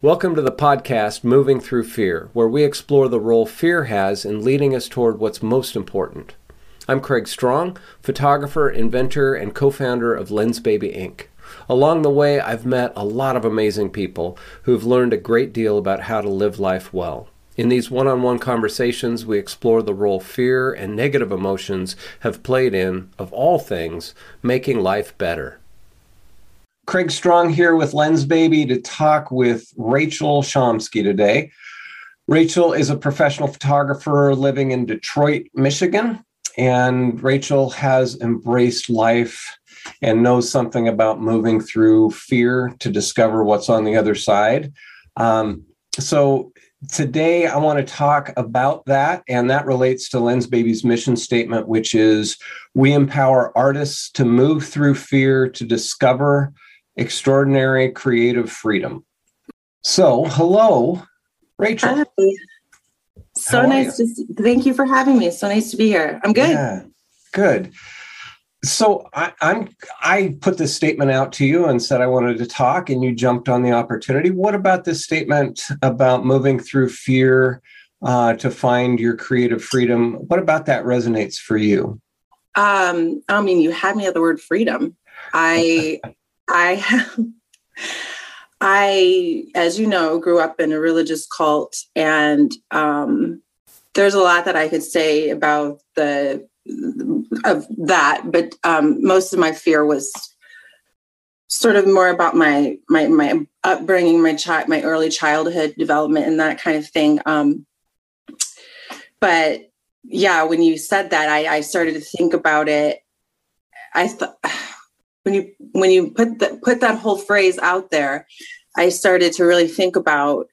Welcome to the podcast Moving Through Fear, where we explore the role fear has in leading us toward what's most important. I'm Craig Strong, photographer, inventor, and co founder of Lensbaby Inc. Along the way, I've met a lot of amazing people who've learned a great deal about how to live life well. In these one on one conversations, we explore the role fear and negative emotions have played in, of all things, making life better. Craig Strong here with Lensbaby to talk with Rachel Schomsky today. Rachel is a professional photographer living in Detroit, Michigan, and Rachel has embraced life and knows something about moving through fear to discover what's on the other side. Um, so today I want to talk about that, and that relates to Lensbaby's mission statement, which is we empower artists to move through fear to discover extraordinary creative freedom. So, hello, Rachel. Hi. So nice to see, thank you for having me. So nice to be here. I'm good. Yeah, good. So I, I'm I put this statement out to you and said I wanted to talk, and you jumped on the opportunity. What about this statement about moving through fear uh, to find your creative freedom? What about that resonates for you? Um, I mean, you had me at the word freedom. I I I, as you know, grew up in a religious cult, and um, there's a lot that I could say about the of that, but um, most of my fear was sort of more about my my my upbringing, my child, my early childhood development, and that kind of thing. Um, but yeah, when you said that, I, I started to think about it. I thought when you when you put that put that whole phrase out there, I started to really think about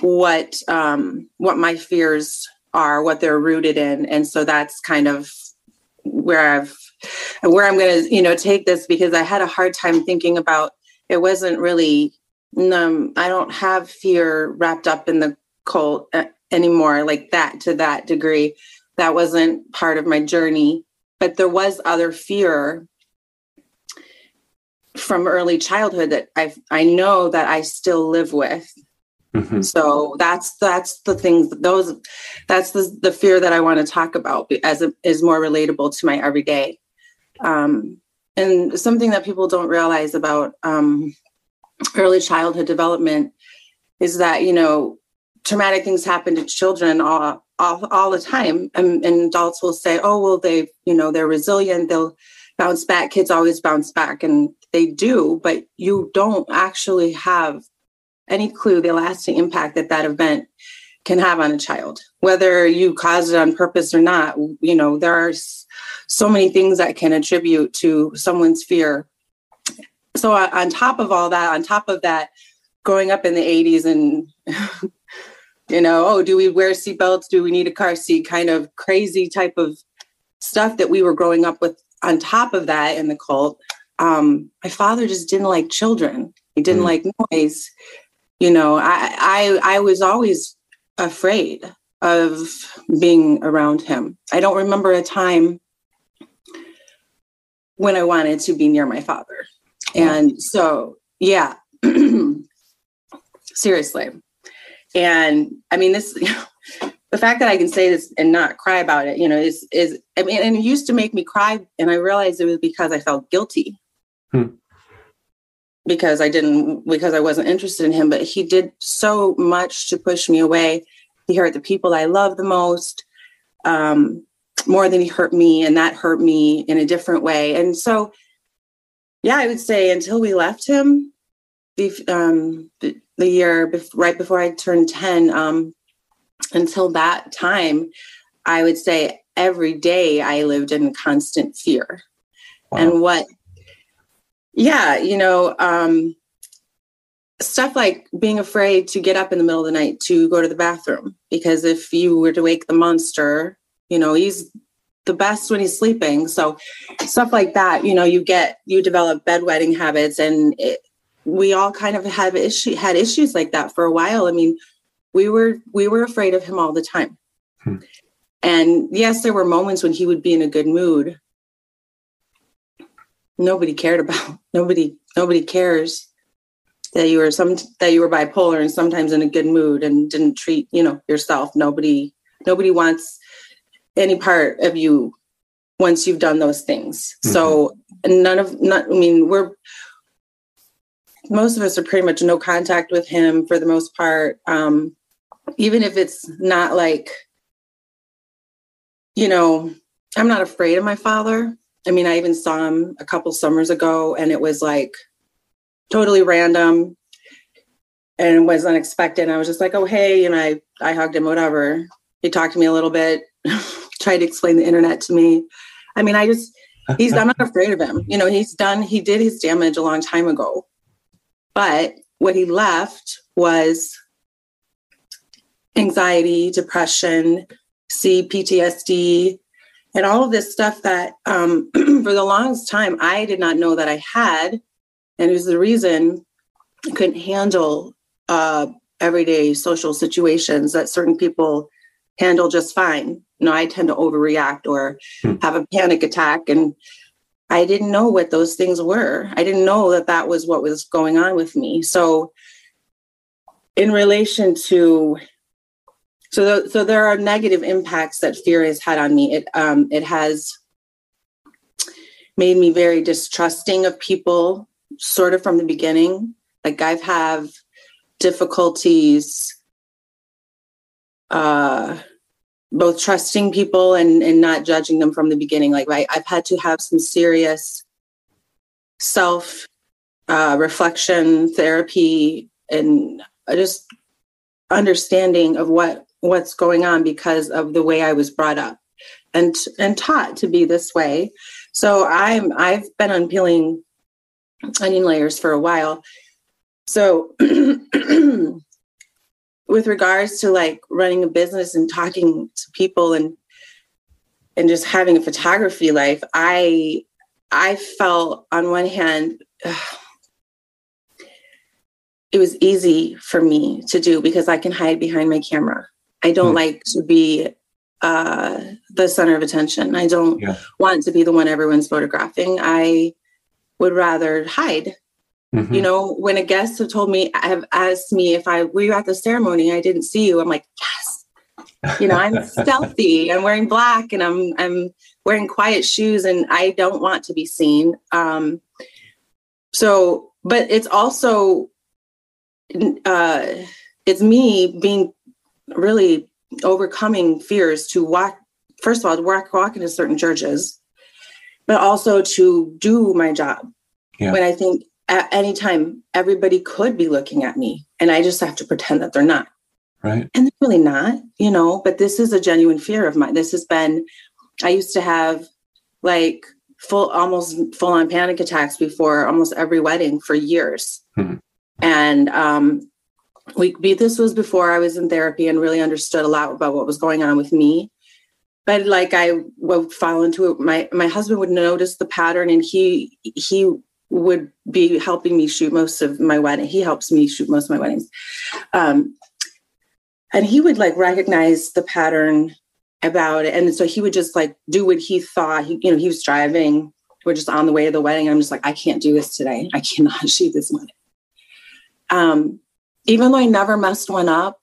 what um, what my fears are, what they're rooted in, and so that's kind of where I've where I'm going to you know take this because I had a hard time thinking about it wasn't really um, I don't have fear wrapped up in the cult uh, anymore like that to that degree. That wasn't part of my journey, but there was other fear from early childhood that I I know that I still live with. Mm-hmm. So that's that's the things those that's the the fear that I want to talk about as it is more relatable to my everyday. Um, and something that people don't realize about um, early childhood development is that you know traumatic things happen to children all all, all the time and, and adults will say oh well they you know they're resilient they'll bounce back kids always bounce back and they do but you don't actually have any clue the lasting impact that that event can have on a child. Whether you caused it on purpose or not you know there are so many things that can attribute to someone's fear. So uh, on top of all that on top of that growing up in the 80s and you know oh do we wear seatbelts? Do we need a car seat? Kind of crazy type of stuff that we were growing up with on top of that in the cult um, my father just didn't like children. He didn't mm. like noise. You know I, I i was always afraid of being around him. I don't remember a time when i wanted to be near my father. And so yeah seriously. And i mean this the fact that I can say this and not cry about it, you know, is is I mean, and it used to make me cry, and I realized it was because I felt guilty. Hmm. Because I didn't, because I wasn't interested in him, but he did so much to push me away. He hurt the people I love the most, um, more than he hurt me, and that hurt me in a different way. And so, yeah, I would say until we left him, the um, the, the year bef- right before I turned ten, um, until that time, I would say every day I lived in constant fear. Wow. And what, yeah, you know, um, stuff like being afraid to get up in the middle of the night to go to the bathroom because if you were to wake the monster, you know, he's the best when he's sleeping. So stuff like that, you know, you get you develop bedwetting habits, and it, we all kind of have issue had issues like that for a while. I mean, we were we were afraid of him all the time hmm. and yes there were moments when he would be in a good mood nobody cared about nobody nobody cares that you were some that you were bipolar and sometimes in a good mood and didn't treat you know yourself. Nobody nobody wants any part of you once you've done those things. Mm-hmm. so none of not i mean we're most of us are pretty much no contact with him for the most part. Um even if it's not like you know i'm not afraid of my father i mean i even saw him a couple summers ago and it was like totally random and was unexpected. I was just like, oh, hey. And I, I hugged him, whatever. He talked to me a little bit, tried to explain the internet to me. I mean, I just, he's, I'm not afraid of him. You know, he's done, he did his damage a long time ago. But what he left was anxiety, depression, C, PTSD, and all of this stuff that um, for the longest time I did not know that I had and it was the reason I couldn't handle uh, everyday social situations that certain people handle just fine. You know, I tend to overreact or hmm. have a panic attack, and I didn't know what those things were. I didn't know that that was what was going on with me. So, in relation to so, so there are negative impacts that fear has had on me. It um, it has made me very distrusting of people sort of from the beginning. Like I've have difficulties uh both trusting people and and not judging them from the beginning. Like I, I've had to have some serious self uh, reflection therapy and just understanding of what what's going on because of the way I was brought up and and taught to be this way. So I'm I've been unpeeling onion layers for a while. So, with regards to like running a business and talking to people and and just having a photography life, I I felt on one hand ugh, it was easy for me to do because I can hide behind my camera. I don't mm. like to be uh, the center of attention. I don't yeah. want to be the one everyone's photographing. I would rather hide. Mm-hmm. You know, when a guest have told me, have asked me if I were you at the ceremony, I didn't see you. I'm like, yes. You know, I'm stealthy. I'm wearing black and I'm I'm wearing quiet shoes and I don't want to be seen. Um, so, but it's also uh, it's me being really overcoming fears to walk. First of all, to walk walk into certain churches but also to do my job. Yeah. When I think at any time everybody could be looking at me and I just have to pretend that they're not. Right. And they're really not, you know, but this is a genuine fear of mine. This has been, I used to have like full, almost full on panic attacks before almost every wedding for years. Hmm. And, um, we, this was before I was in therapy and really understood a lot about what was going on with me but like I would fall into it. My my husband would notice the pattern, and he he would be helping me shoot most of my wedding. He helps me shoot most of my weddings, um, and he would like recognize the pattern about it, and so he would just like do what he thought. He you know he was driving. We're just on the way to the wedding. I'm just like I can't do this today. I cannot shoot this wedding. Um, even though I never messed one up,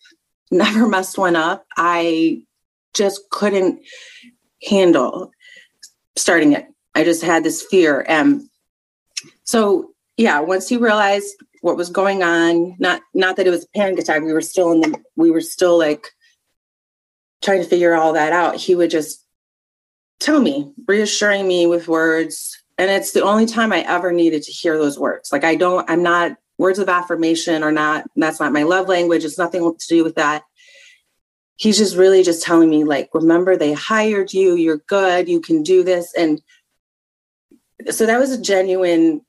never messed one up, I just couldn't handle starting it. I just had this fear. And so yeah, once he realized what was going on, not not that it was a panic attack, we were still in the we were still like trying to figure all that out. He would just tell me, reassuring me with words. And it's the only time I ever needed to hear those words. Like I don't, I'm not words of affirmation or not, that's not my love language. It's nothing to do with that. He's just really just telling me like remember they hired you. You're good. You can do this. And so that was a genuine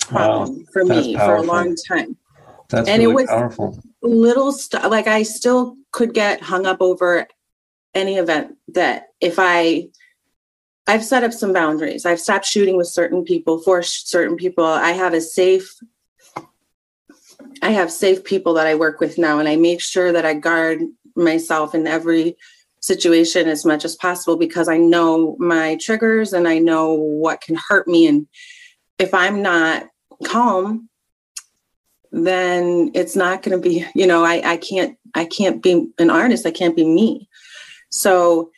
problem wow, for me powerful. for a long time. That's and really it was powerful. little stuff like i still could get hung up over any event that if i i've set up some boundaries. I've stopped shooting with certain people for certain people. I have a safe i have safe people that i work with now and i make sure that i guard myself in every situation as much as possible because I know my triggers and I know what can hurt me. And if I'm not calm, then it's not going to be you know I, I can't i can't be an artist. I can't be me. So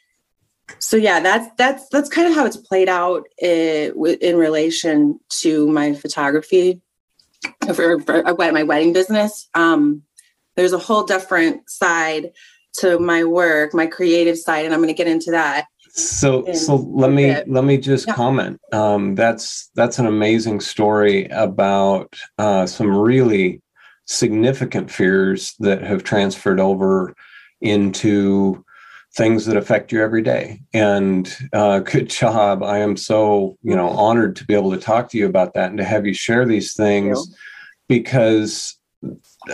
so yeah that's that's that's kind of how it's played out eh, in, in relation to my photography for, for my wedding business. Um there's a whole different side to my work my creative side and i'm going to get into that. So so let me let me just yeah. comment. Um, that's that's an amazing story about uh, some really significant fears that have transferred over into things that affect you every day. And uh, good job. I am so you know honored to be able to talk to you about that and to have you share these things because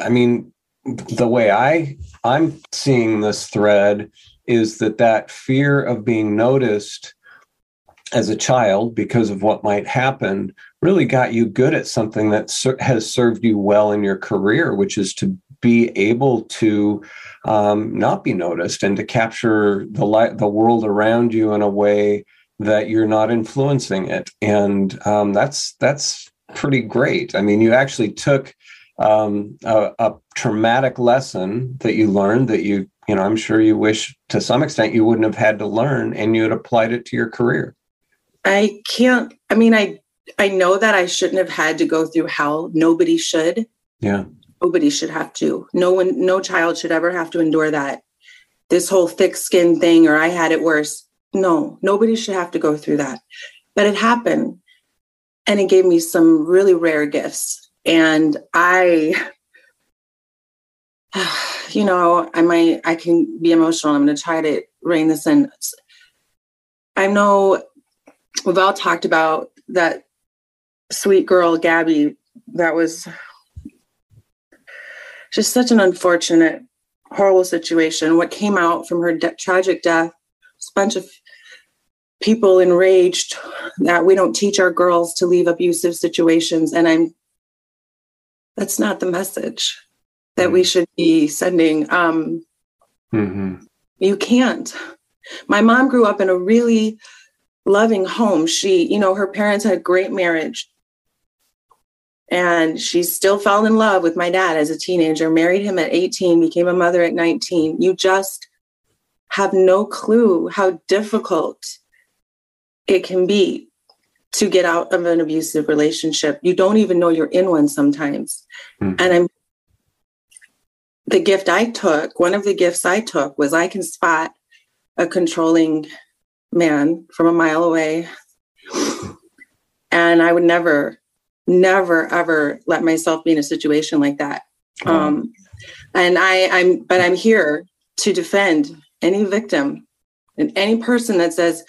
i mean the way i i'm seeing this thread is that that fear of being noticed as a child because of what might happen really got you good at something that ser- has served you well in your career which is to be able to um, not be noticed and to capture the light the world around you in a way that you're not influencing it. And um, that's that's pretty great i mean you actually took um, a, a, traumatic lesson that you learned that you you know, I'm sure you wish to some extent you wouldn't have had to learn and you had applied it to your career. I can't, I mean, I, I know that I shouldn't have had to go through hell. Nobody should. Yeah. Nobody should have to. No one, no child should ever have to endure that. This whole thick skin thing, or I had it worse. No, nobody should have to go through that. But it happened. And it gave me some really rare gifts. And I you know, I might, I can be emotional. I'm going to try to rein this in. I know we've all talked about that sweet girl, Gabby, that was just such an unfortunate, horrible situation. What came out from her de- tragic death, a bunch of people enraged that we don't teach our girls to leave abusive situations. And I'm, that's not the message that mm-hmm. we should be sending. Um, mm-hmm. You can't. My mom grew up in a really loving home. She, you know, her parents had a great marriage. And she still fell in love with my dad as a teenager, married him at 18, became a mother at 19. You just have no clue how difficult it can be to get out of an abusive relationship. You don't even know you're in one sometimes. Mm-hmm. And I'm the gift I took, one of the gifts I took was I can spot a controlling man from a mile away. And I would never, never, ever let myself be in a situation like that. Oh. Um, and I, I'm, but I'm here to defend any victim and any person that says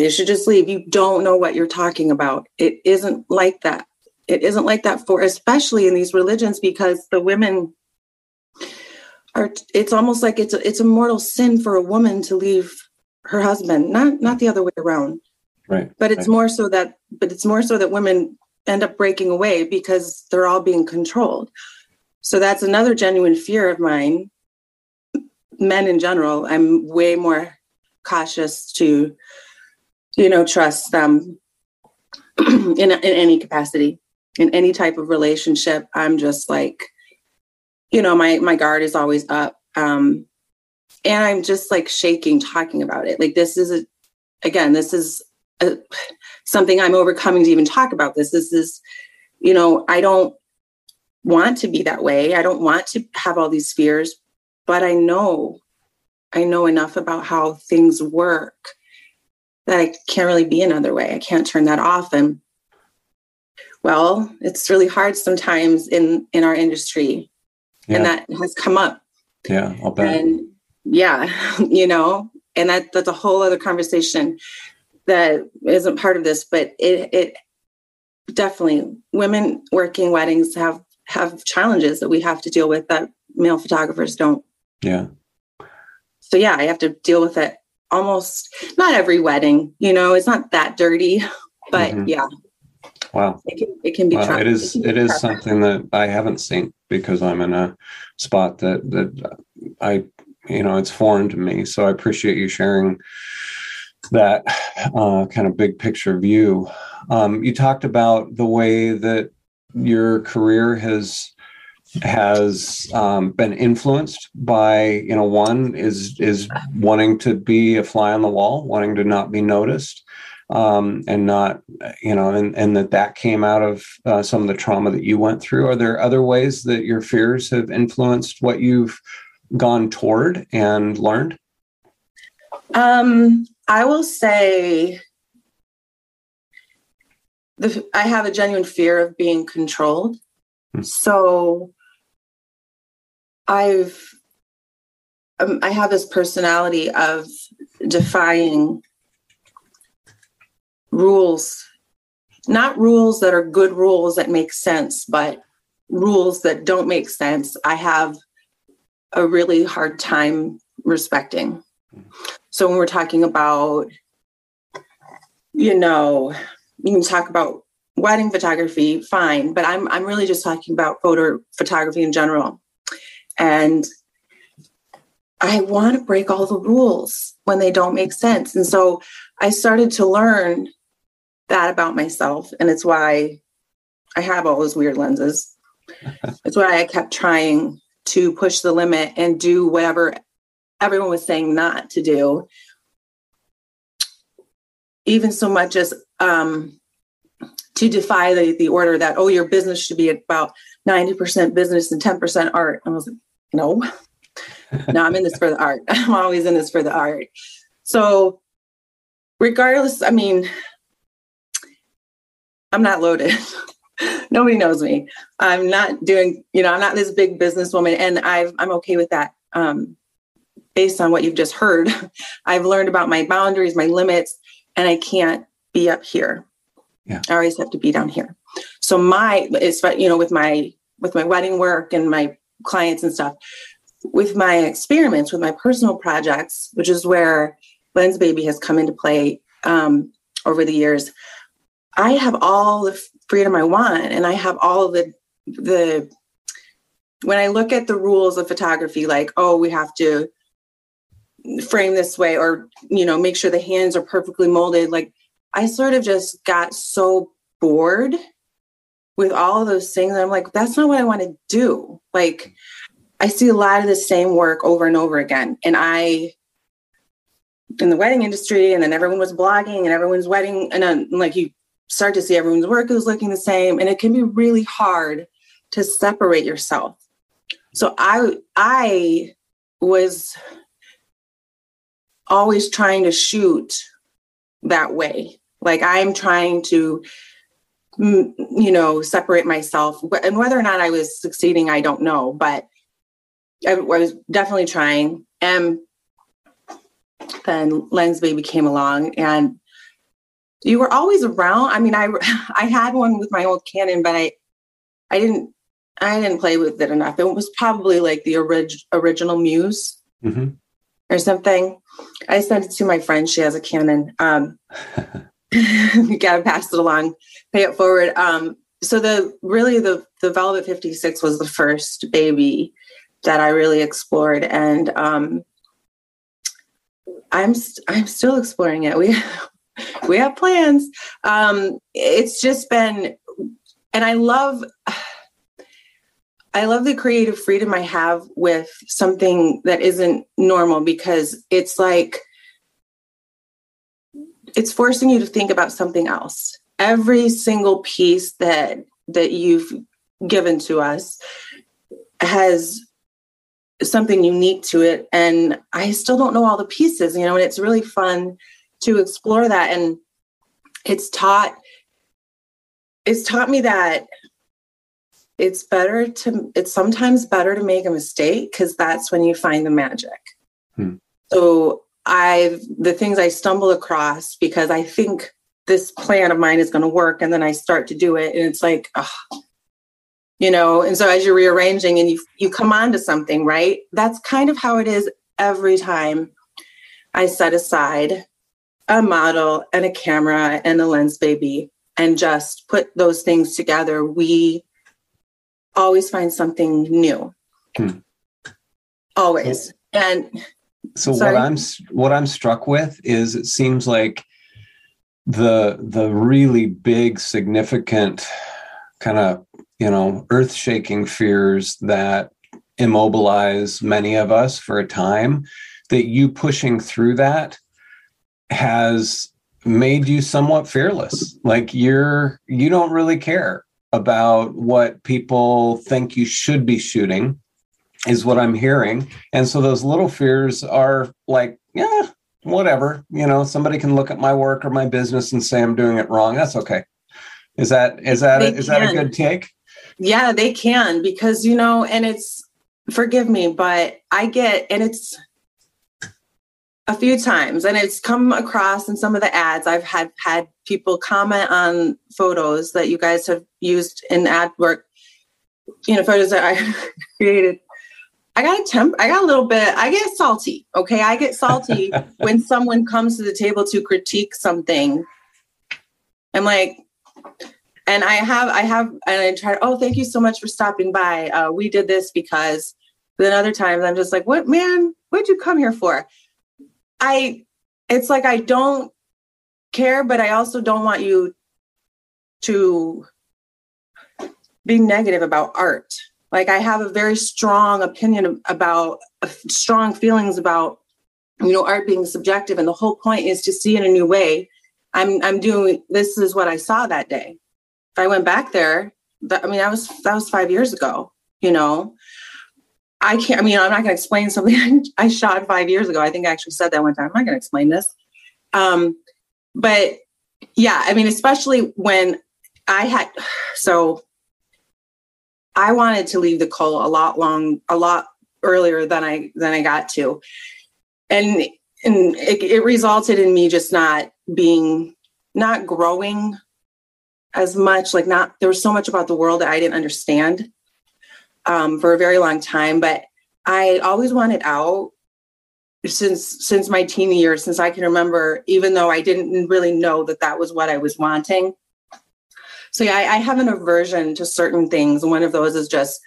you should just leave. You don't know what you're talking about. It isn't like that. It isn't like that for, especially in these religions, because the women are it's almost like it's a, it's a mortal sin for a woman to leave her husband not not the other way around right but it's right. more so that but it's more so that women end up breaking away because they're all being controlled so that's another genuine fear of mine men in general i'm way more cautious to you know trust them in, in any capacity in any type of relationship i'm just like you know, my my guard is always up. Um, and I'm just like shaking talking about it. Like this is a, again, this is a, something I'm overcoming to even talk about this. This is, you know, I don't want to be that way. I don't want to have all these fears, but I know, I know enough about how things work that I can't really be another way. I can't turn that off. And well, it's really hard sometimes in in our industry yeah. and that has come up. Yeah, I'll bet. And yeah, you know, and that that's a whole other conversation that isn't part of this, but it it definitely women working weddings have have challenges that we have to deal with that male photographers don't. Yeah. So yeah, I have to deal with it almost not every wedding, you know, it's not that dirty, but mm-hmm. yeah. Wow. It can, it can be well, it is it, it is something that I haven't seen because I'm in a spot that that I you know it's foreign to me. So I appreciate you sharing that uh, kind of big picture view. Um, you talked about the way that your career has has um, been influenced by you know one is is wanting to be a fly on the wall wanting to not be noticed um, and not you know and and that that came out of uh, some of the trauma that you went through. Are there other ways that your fears have influenced what you've gone toward and learned? Um i will say the, i have a genuine fear of being controlled. Hmm. so I've um, I have this personality of defying rules, not rules that are good rules that make sense, but rules that don't make sense. I have a really hard time respecting. So when we're talking about, you know, you can talk about wedding photography, fine, but I'm I'm really just talking about photo photography in general. And I want to break all the rules when they don't make sense. And so I started to learn that about myself. And it's why I have all those weird lenses. it's why I kept trying to push the limit and do whatever everyone was saying not to do. Even so much as um, to defy the, the order that, oh, your business should be about 90% business and 10% art. I was like, no, no, I'm in this for the art. I'm always in this for the art. So, regardless, I mean, I'm not loaded. Nobody knows me. I'm not doing, you know, I'm not this big businesswoman, and I've, I'm okay with that. Um, based on what you've just heard, I've learned about my boundaries, my limits, and I can't be up here. Yeah. I always have to be down here. So my, it's you know, with my with my wedding work and my clients and stuff. With my experiments, with my personal projects, which is where Lensbaby has come into play um, over the years, I have all the freedom I want, and I have all the the. When I look at the rules of photography, like oh, we have to frame this way, or you know, make sure the hands are perfectly molded. Like I sort of just got so bored with all of those things. I'm like, that's not what I want to do. Like, I see a lot of the same work over and over again. And I, in the wedding industry, and then everyone was blogging and everyone's wedding, and then like you start to see everyone's work is looking the same. And it can be really hard to separate yourself. So I, I was always trying to shoot that way. Like I'm trying to you know, separate myself. And whether or not I was succeeding, I don't know, but I, was definitely trying. And then Lensbaby came along and you were always around. I mean, I I had one with my old Canon, but I I didn't I didn't play with it enough. It was probably like the orig- original Muse mm-hmm. or something. I sent it to my friend. She has a Canon. Um, you gotta pass it along, pay it forward. Um, so the really the the Velvet 56 was the first baby that I really explored, and um, I'm i st- I'm still exploring it. We we have plans. Um, it's just been, and I love. I love the creative freedom I have with something that isn't normal because it's like it's forcing you to think about something else. Every single piece that that you've given to us has something unique to it and I still don't know all the pieces, you know, and it's really fun to explore that and it's taught it's taught me that it's better to it's sometimes better to make a mistake because that's when you find the magic. Hmm. So I've the things I stumble across because I think this plan of mine is going to work, and then I start to do it, and it's like, oh, you know. And so as you're rearranging and you you come on to something, right? That's kind of how it is every time I set aside a model and a camera and a Lensbaby and just put those things together. We always find something new. Hmm. Always. And so Sorry. what I'm what I'm struck with is it seems like the the really big significant kind of you know, earth shaking fears that immobilize many of us for a time, that you pushing through that has made you somewhat fearless. Like you're, you don't really care about what people think you should be shooting, is what I'm hearing. And so those little fears are like, yeah, whatever. You know, somebody can look at my work or my business and say I'm doing it wrong. That's okay. Is that is that a, is that a good take? Yeah, they can because you know, and it's forgive me, but I get and it's a few times and it's come across in some of the ads i've had had people comment on photos that you guys have used in ad work you know photos that i created i got a temp i got a little bit i get salty okay? I get salty when someone comes to the table to critique something. I'm like and i have i have and i try oh thank you so much for stopping by. Uh, we did this because then other times i'm just like what man what'd you come here for? I it's like I don't care, but I also don't want you to be negative about art. Like I have a very strong opinion about uh, strong feelings about you know art being subjective, and the whole point is to see in a new way. I'm I'm doing this is what I saw that day. If I went back there, that, I mean that was that was five years ago. You know, I can't, I mean, I'm not going to explain something I shot five years ago. I think I actually said that one time. I'm not going to explain this. Um, but yeah, I mean, especially when I had, so I wanted to leave the cult a lot long, a lot earlier than I, than I got to. And, and it, it resulted in me just not being, not growing as much, like not, there was so much about the world that I didn't understand um, for a very long time, but I always wanted out since since my teen years, since I can remember, even though I didn't really know that that was what I was wanting. So yeah, I, I have an aversion to certain things. One of those is just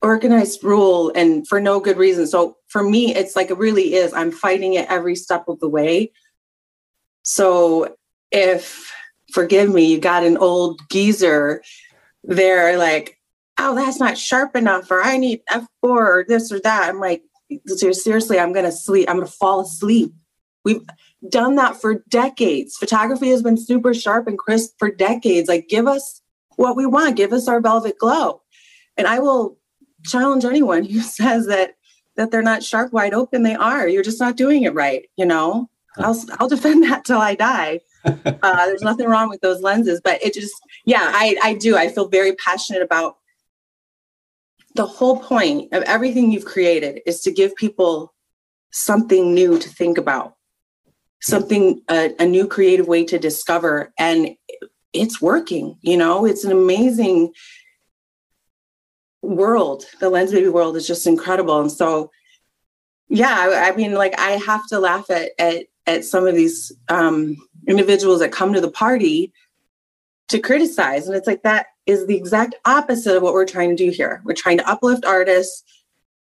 organized rule and for no good reason. So for me, it's like it really is. I'm fighting it every step of the way. So if forgive me, you got an old geezer there, like oh, that's not sharp enough, or I need F4 or this or that. I'm like, seriously, I'm going to sleep. I'm going to fall asleep. We've done that for decades. Photography has been super sharp and crisp for decades. Like, give us what we want, give us our velvet glow. And I will challenge anyone who says that that they're not sharp wide open. They are. You're just not doing it right you know? I'll i'll defend that till i die. Uh, there's nothing wrong with those lenses but it just yeah i i do. I feel very passionate about the whole point of everything you've created is to give people something new to think about something a, a, new creative way to discover and it's working you know it's an amazing world the Lensbaby world is just incredible and so yeah i, I mean like i have to laugh at at, at some of these um, individuals that come to the party to criticize and it's like that is the exact opposite of what we're trying to do here. We're trying to uplift artists,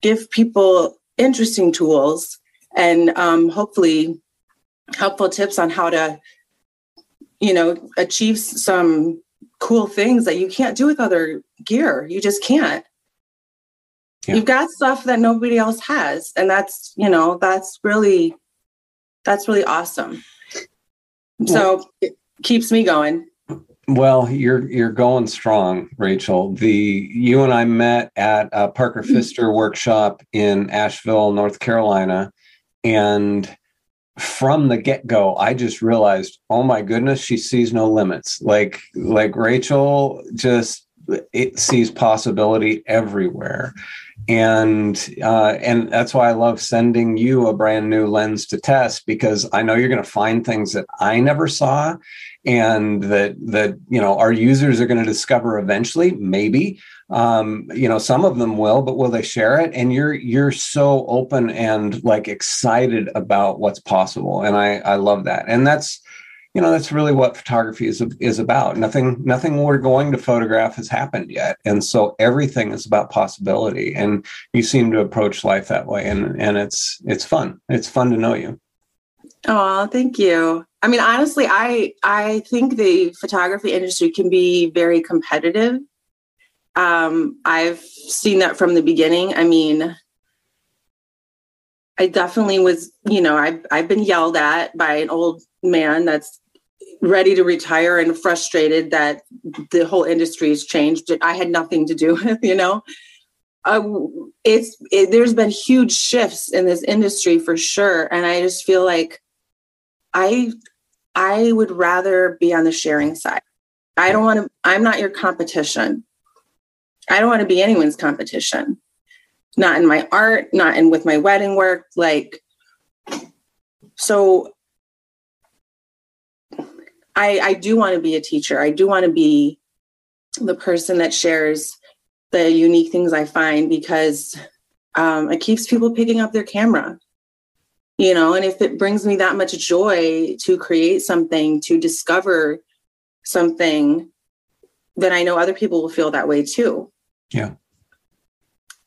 give people interesting tools, and um, hopefully helpful tips on how to, you know, achieve some cool things that you can't do with other gear. You just can't. Yeah. You've got stuff that nobody else has, and that's you know that's really that's really awesome. So it keeps me going. Well, you're you're going strong, Rachel. The you and I met at a Parker mm-hmm. Workshop in Asheville, North Carolina, and from the get-go, I just realized, oh my goodness, she sees no limits. Like like Rachel just it sees possibility everywhere and uh, and that's why I love sending you a brand new lens to test because I know you're going to find things that I never saw, and that that you know our users are going to discover eventually. Maybe um, you know some of them will, but will they share it? And you're you're so open and like excited about what's possible, and I I love that, and that's you know that's really what photography is is about. Nothing nothing we're going to photograph has happened yet and so everything is about possibility and you seem to approach life that way and and it's it's fun. It's fun to know you. Oh thank you. I mean honestly i i think the photography industry can be very competitive Um, I've seen that from the beginning. I mean, I definitely was, you know, I've I've been yelled at by an old man that's ready to retire and frustrated that the whole industry has changed. I had nothing to do with, you know. Uh, it's it, there's been huge shifts in this industry for sure, and I just feel like I I would rather be on the sharing side. I don't want to. I'm not your competition. I don't want to be anyone's competition not in my art, not in with my wedding work. Like, so I, I do want to be a teacher. I do want to be the person that shares the unique things I find because um, it keeps people picking up their camera. You know, and if it brings me that much joy to create something, to discover something, then I know other people will feel that way too. Yeah.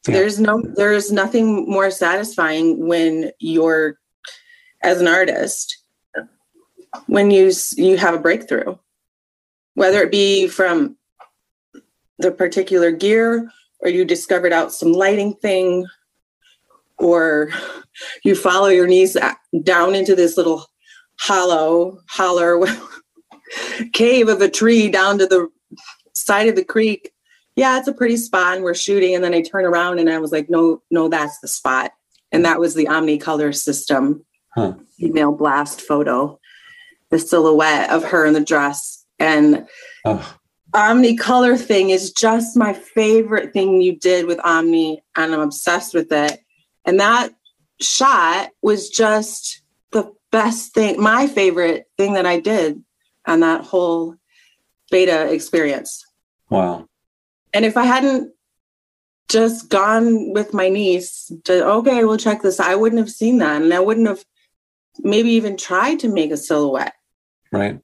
Yeah. There's no there's nothing more satisfying when you're as an artist when you you have a breakthrough whether it be from the particular gear or you discovered out some lighting thing or you follow your knees down into this little hollow holler cave of a tree down to the side of the creek yeah, it's a pretty spot and we're shooting. And then I turn around and I was like, no, no, that's the spot. And that was the Omnicolor system huh. email blast photo, the silhouette of her in the dress. And oh. Omnicolor thing is just my favorite thing you did with Omni, and I'm obsessed with it. And that shot was just the best thing, my favorite thing that I did on that whole beta experience. Wow. And if I hadn't just gone with my niece to, okay, we'll check this, I wouldn't have seen that. And I wouldn't have maybe even tried to make a silhouette. Right.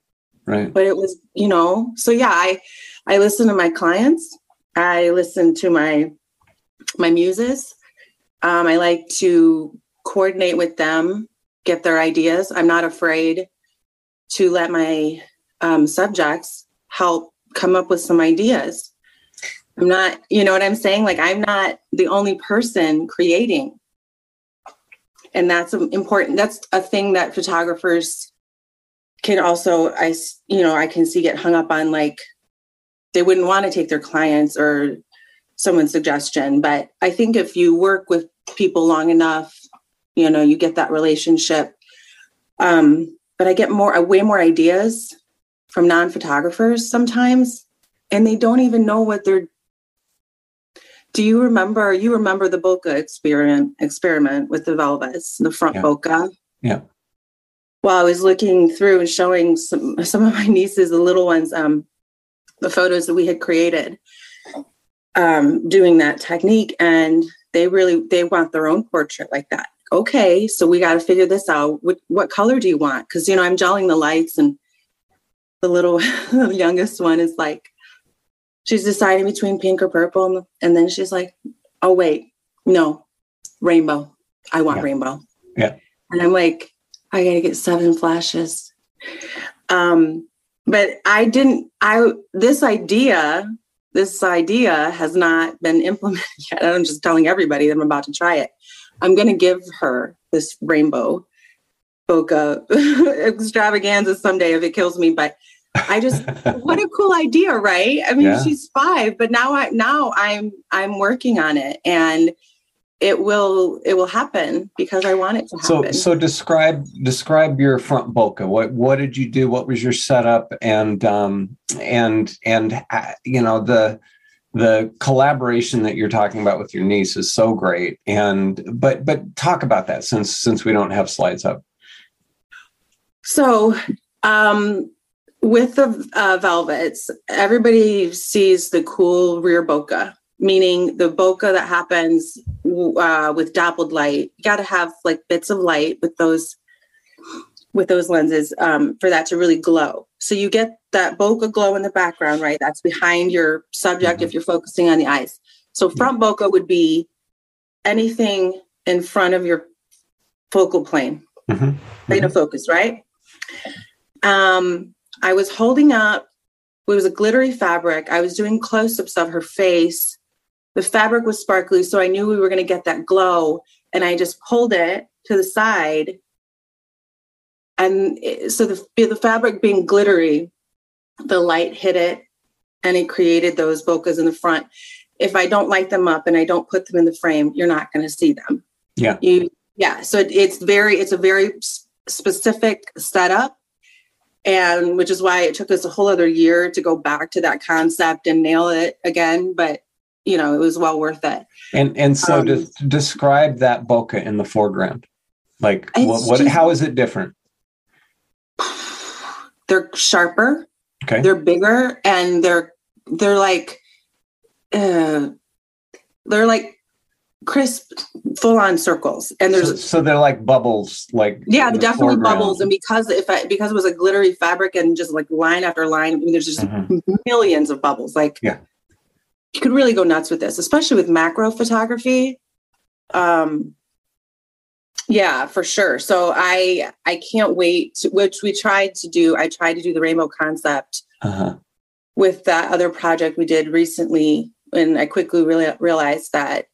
Right. But it was, you know, so yeah, I I listen to my clients. I listen to my my muses. Um, I like to coordinate with them, get their ideas. I'm not afraid to let my um, subjects help come up with some ideas. I'm not, you know what I'm saying? Like, I'm not the only person creating. And that's important. That's a thing that photographers can also, I, you know, I can see get hung up on like they wouldn't want to take their clients or someone's suggestion. But I think if you work with people long enough, you know, you get that relationship. Um, but I get more, way more ideas from non photographers sometimes, and they don't even know what they're do you remember? You remember the bokeh experiment experiment with the velvets, the front yeah. bokeh? Yeah. Well, I was looking through and showing some some of my nieces, the little ones, um, the photos that we had created, um, doing that technique, and they really they want their own portrait like that. Okay, so we got to figure this out. What what color do you want? Because you know I'm gelling the lights, and the little the youngest one is like she's deciding between pink or purple. And then she's like, oh, wait, no, rainbow. I want yeah. rainbow. Yeah. And I'm like, I got to get seven flashes. Um, but I didn't, I, this idea, this idea has not been implemented yet. I'm just telling everybody that I'm about to try it. I'm going to give her this rainbow bokeh extravaganza someday if it kills me. But I just what a cool idea, right? I mean, yeah. she's five, but now I now I'm I'm working on it and it will it will happen because I want it to happen. So so describe describe your front bokeh. What what did you do? What was your setup? And um and and uh, you know the the collaboration that you're talking about with your niece is so great. And but but talk about that since since we don't have slides up. So um with the uh, velvets, everybody sees the cool rear bokeh, meaning the bokeh that happens uh, with dappled light. You got to have like bits of light with those with those lenses um, for that to really glow. So you get that bokeh glow in the background, right? That's behind your subject mm-hmm. if you're focusing on the eyes. So front bokeh would be anything in front of your focal plane, mm-hmm. plane of focus, right? Um, I was holding up it was a glittery fabric. I was doing close ups of her face. The fabric was sparkly, so I knew we were going to get that glow. And I just pulled it to the side. And it, so the, the fabric being glittery, the light hit it and it created those bokehs in the front. If I don't light them up and I don't put them in the frame, you're not going to see them. Yeah. You, yeah. So it, it's very, it's a very specific setup and which is why it took us a whole other year to go back to that concept and nail it again but you know it was well worth it. And and so um, to describe that bokeh in the foreground like what, what just, how is it different? They're sharper. Okay. They're bigger and they're they're like uh, they're like crisp full on circles. And there's so, so, they're like bubbles like yeah definitely foreground. bubbles. And because if I, because it was a glittery fabric and just like line after line I mean, there's just mm-hmm. millions of bubbles. Like yeah. you could really go nuts with this especially with macro photography. Um yeah for sure. So i i can't wait to, which we tried to do i tried to do the rainbow concept uh-huh. with that other project we did recently. And i quickly really realized that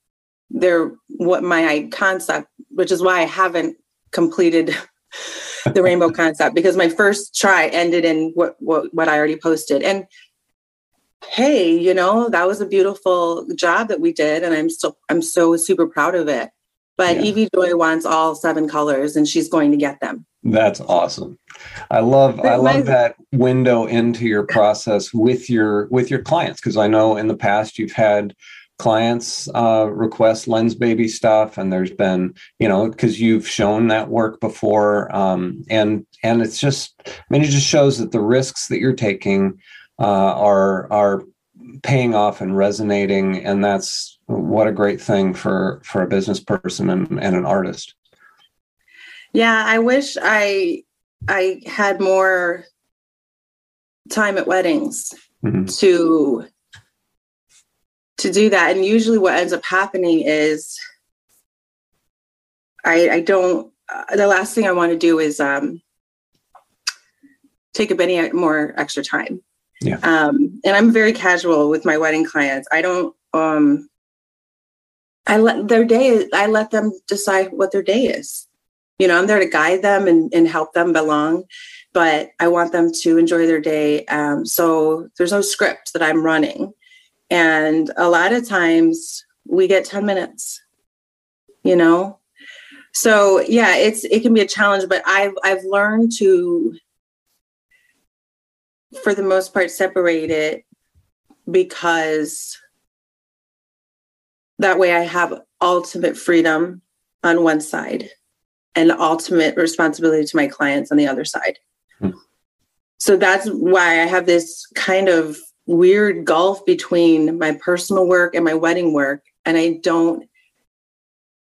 there what my concept which is why i haven't completed the rainbow concept because my first try ended in what, what what i already posted. And hey you know that was a beautiful job that we did and i'm still i'm so super proud of it. But yeah. evie joy wants all seven colors and she's going to get them. That's awesome. I love i love that window into your process with your with your clients because i know in the past you've had clients uh, request Lensbaby stuff and there's been you know because you've shown that work before um, and and it's just i mean it just shows that the risks that you're taking uh, are are paying off and resonating and that's what a great thing for for a business person and, and an artist yeah i wish i i had more time at weddings mm-hmm. to to do that. And usually what ends up happening is I, I don't, uh, the last thing I want to do is um, take up any more extra time. Yeah. Um, and I'm very casual with my wedding clients. I don't, um, I let their day, I let them decide what their day is. You know, I'm there to guide them and, and help them belong, but I want them to enjoy their day. Um, so there's no script that I'm running. And a lot of times we get 10 minutes, you know? So yeah, it's it can be a challenge, but I've I've learned to for the most part separate it because that way I have ultimate freedom on one side and ultimate responsibility to my clients on the other side. Hmm. So that's why I have this kind of weird gulf between my personal work and my wedding work and i don't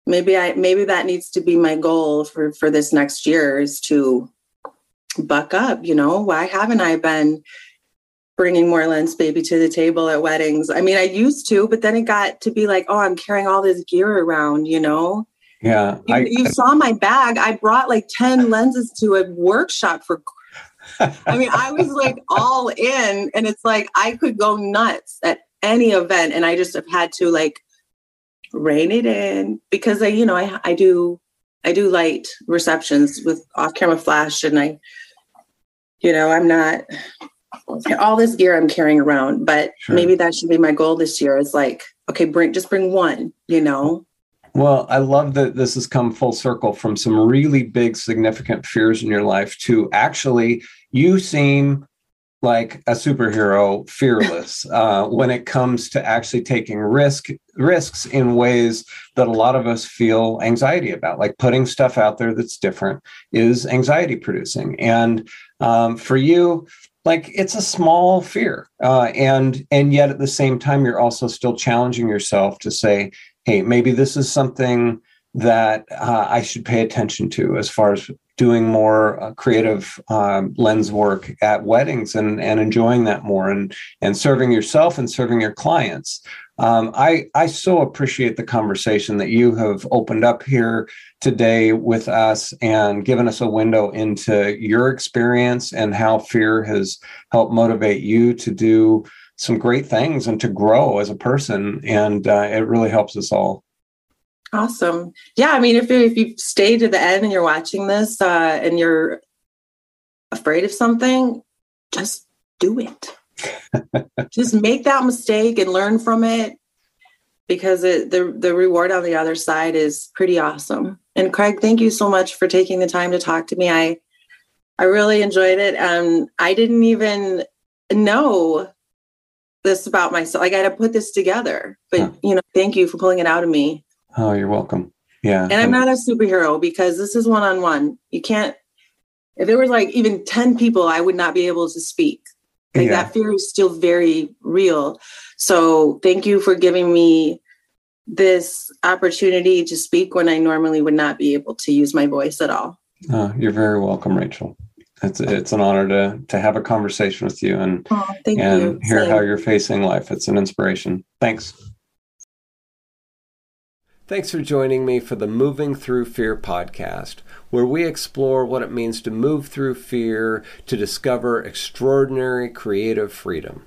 maybe i maybe that needs to be my goal for for this next year is to buck up you know? Why haven't i been bringing more Lensbaby to the table at weddings? I mean i used to but then it got to be like oh i'm carrying all this gear around you know? Yeah you, I, you saw my bag. I brought like 10 lenses to a workshop for I mean, I was like all in, and it's like I could go nuts at any event, and I just have had to like rein it in because I, you know, I I do I do light receptions with off camera flash, and I, you know, I'm not all this gear I'm carrying around, but sure. maybe that should be my goal this year. Is like, okay, bring just bring one, you know. Well, I love that this has come full circle from some really big, significant fears in your life to actually you seem like a superhero, fearless uh, when it comes to actually taking risk risks in ways that a lot of us feel anxiety about. Like putting stuff out there that's different is anxiety producing, and um, for you, like it's a small fear, uh, and and yet at the same time, you're also still challenging yourself to say, hey, maybe this is something that uh, I should pay attention to as far as doing more uh, creative um, lens work at weddings and, and enjoying that more and, and serving yourself and serving your clients. Um, I, I so appreciate the conversation that you have opened up here today with us and given us a window into your experience and how fear has helped motivate you to do some great things and to grow as a person. And uh, it really helps us all. Awesome. Yeah, I mean, if if you stay to the end and you're watching this uh, and you're afraid of something, just do it. just make that mistake and learn from it because it, the the reward on the other side is pretty awesome. And Craig, thank you so much for taking the time to talk to me. I I really enjoyed it. and I didn't even know this about myself. I had to put this together. But huh. you know, thank you for pulling it out of me. Oh, you're welcome. Yeah. And I'm not a superhero because this is one on one. You can't if there was like even 10 people, I would not be able to speak. Like yeah. that fear is still very real. So thank you for giving me this opportunity to speak when I normally would not be able to use my voice at all. Oh, you're very welcome, Rachel. It's it's an honor to to have a conversation with you and oh, and you. hear Same. how you're facing life. It's an inspiration. Thanks. Thanks for joining me for the Moving Through Fear podcast, where we explore what it means to move through fear to discover extraordinary creative freedom.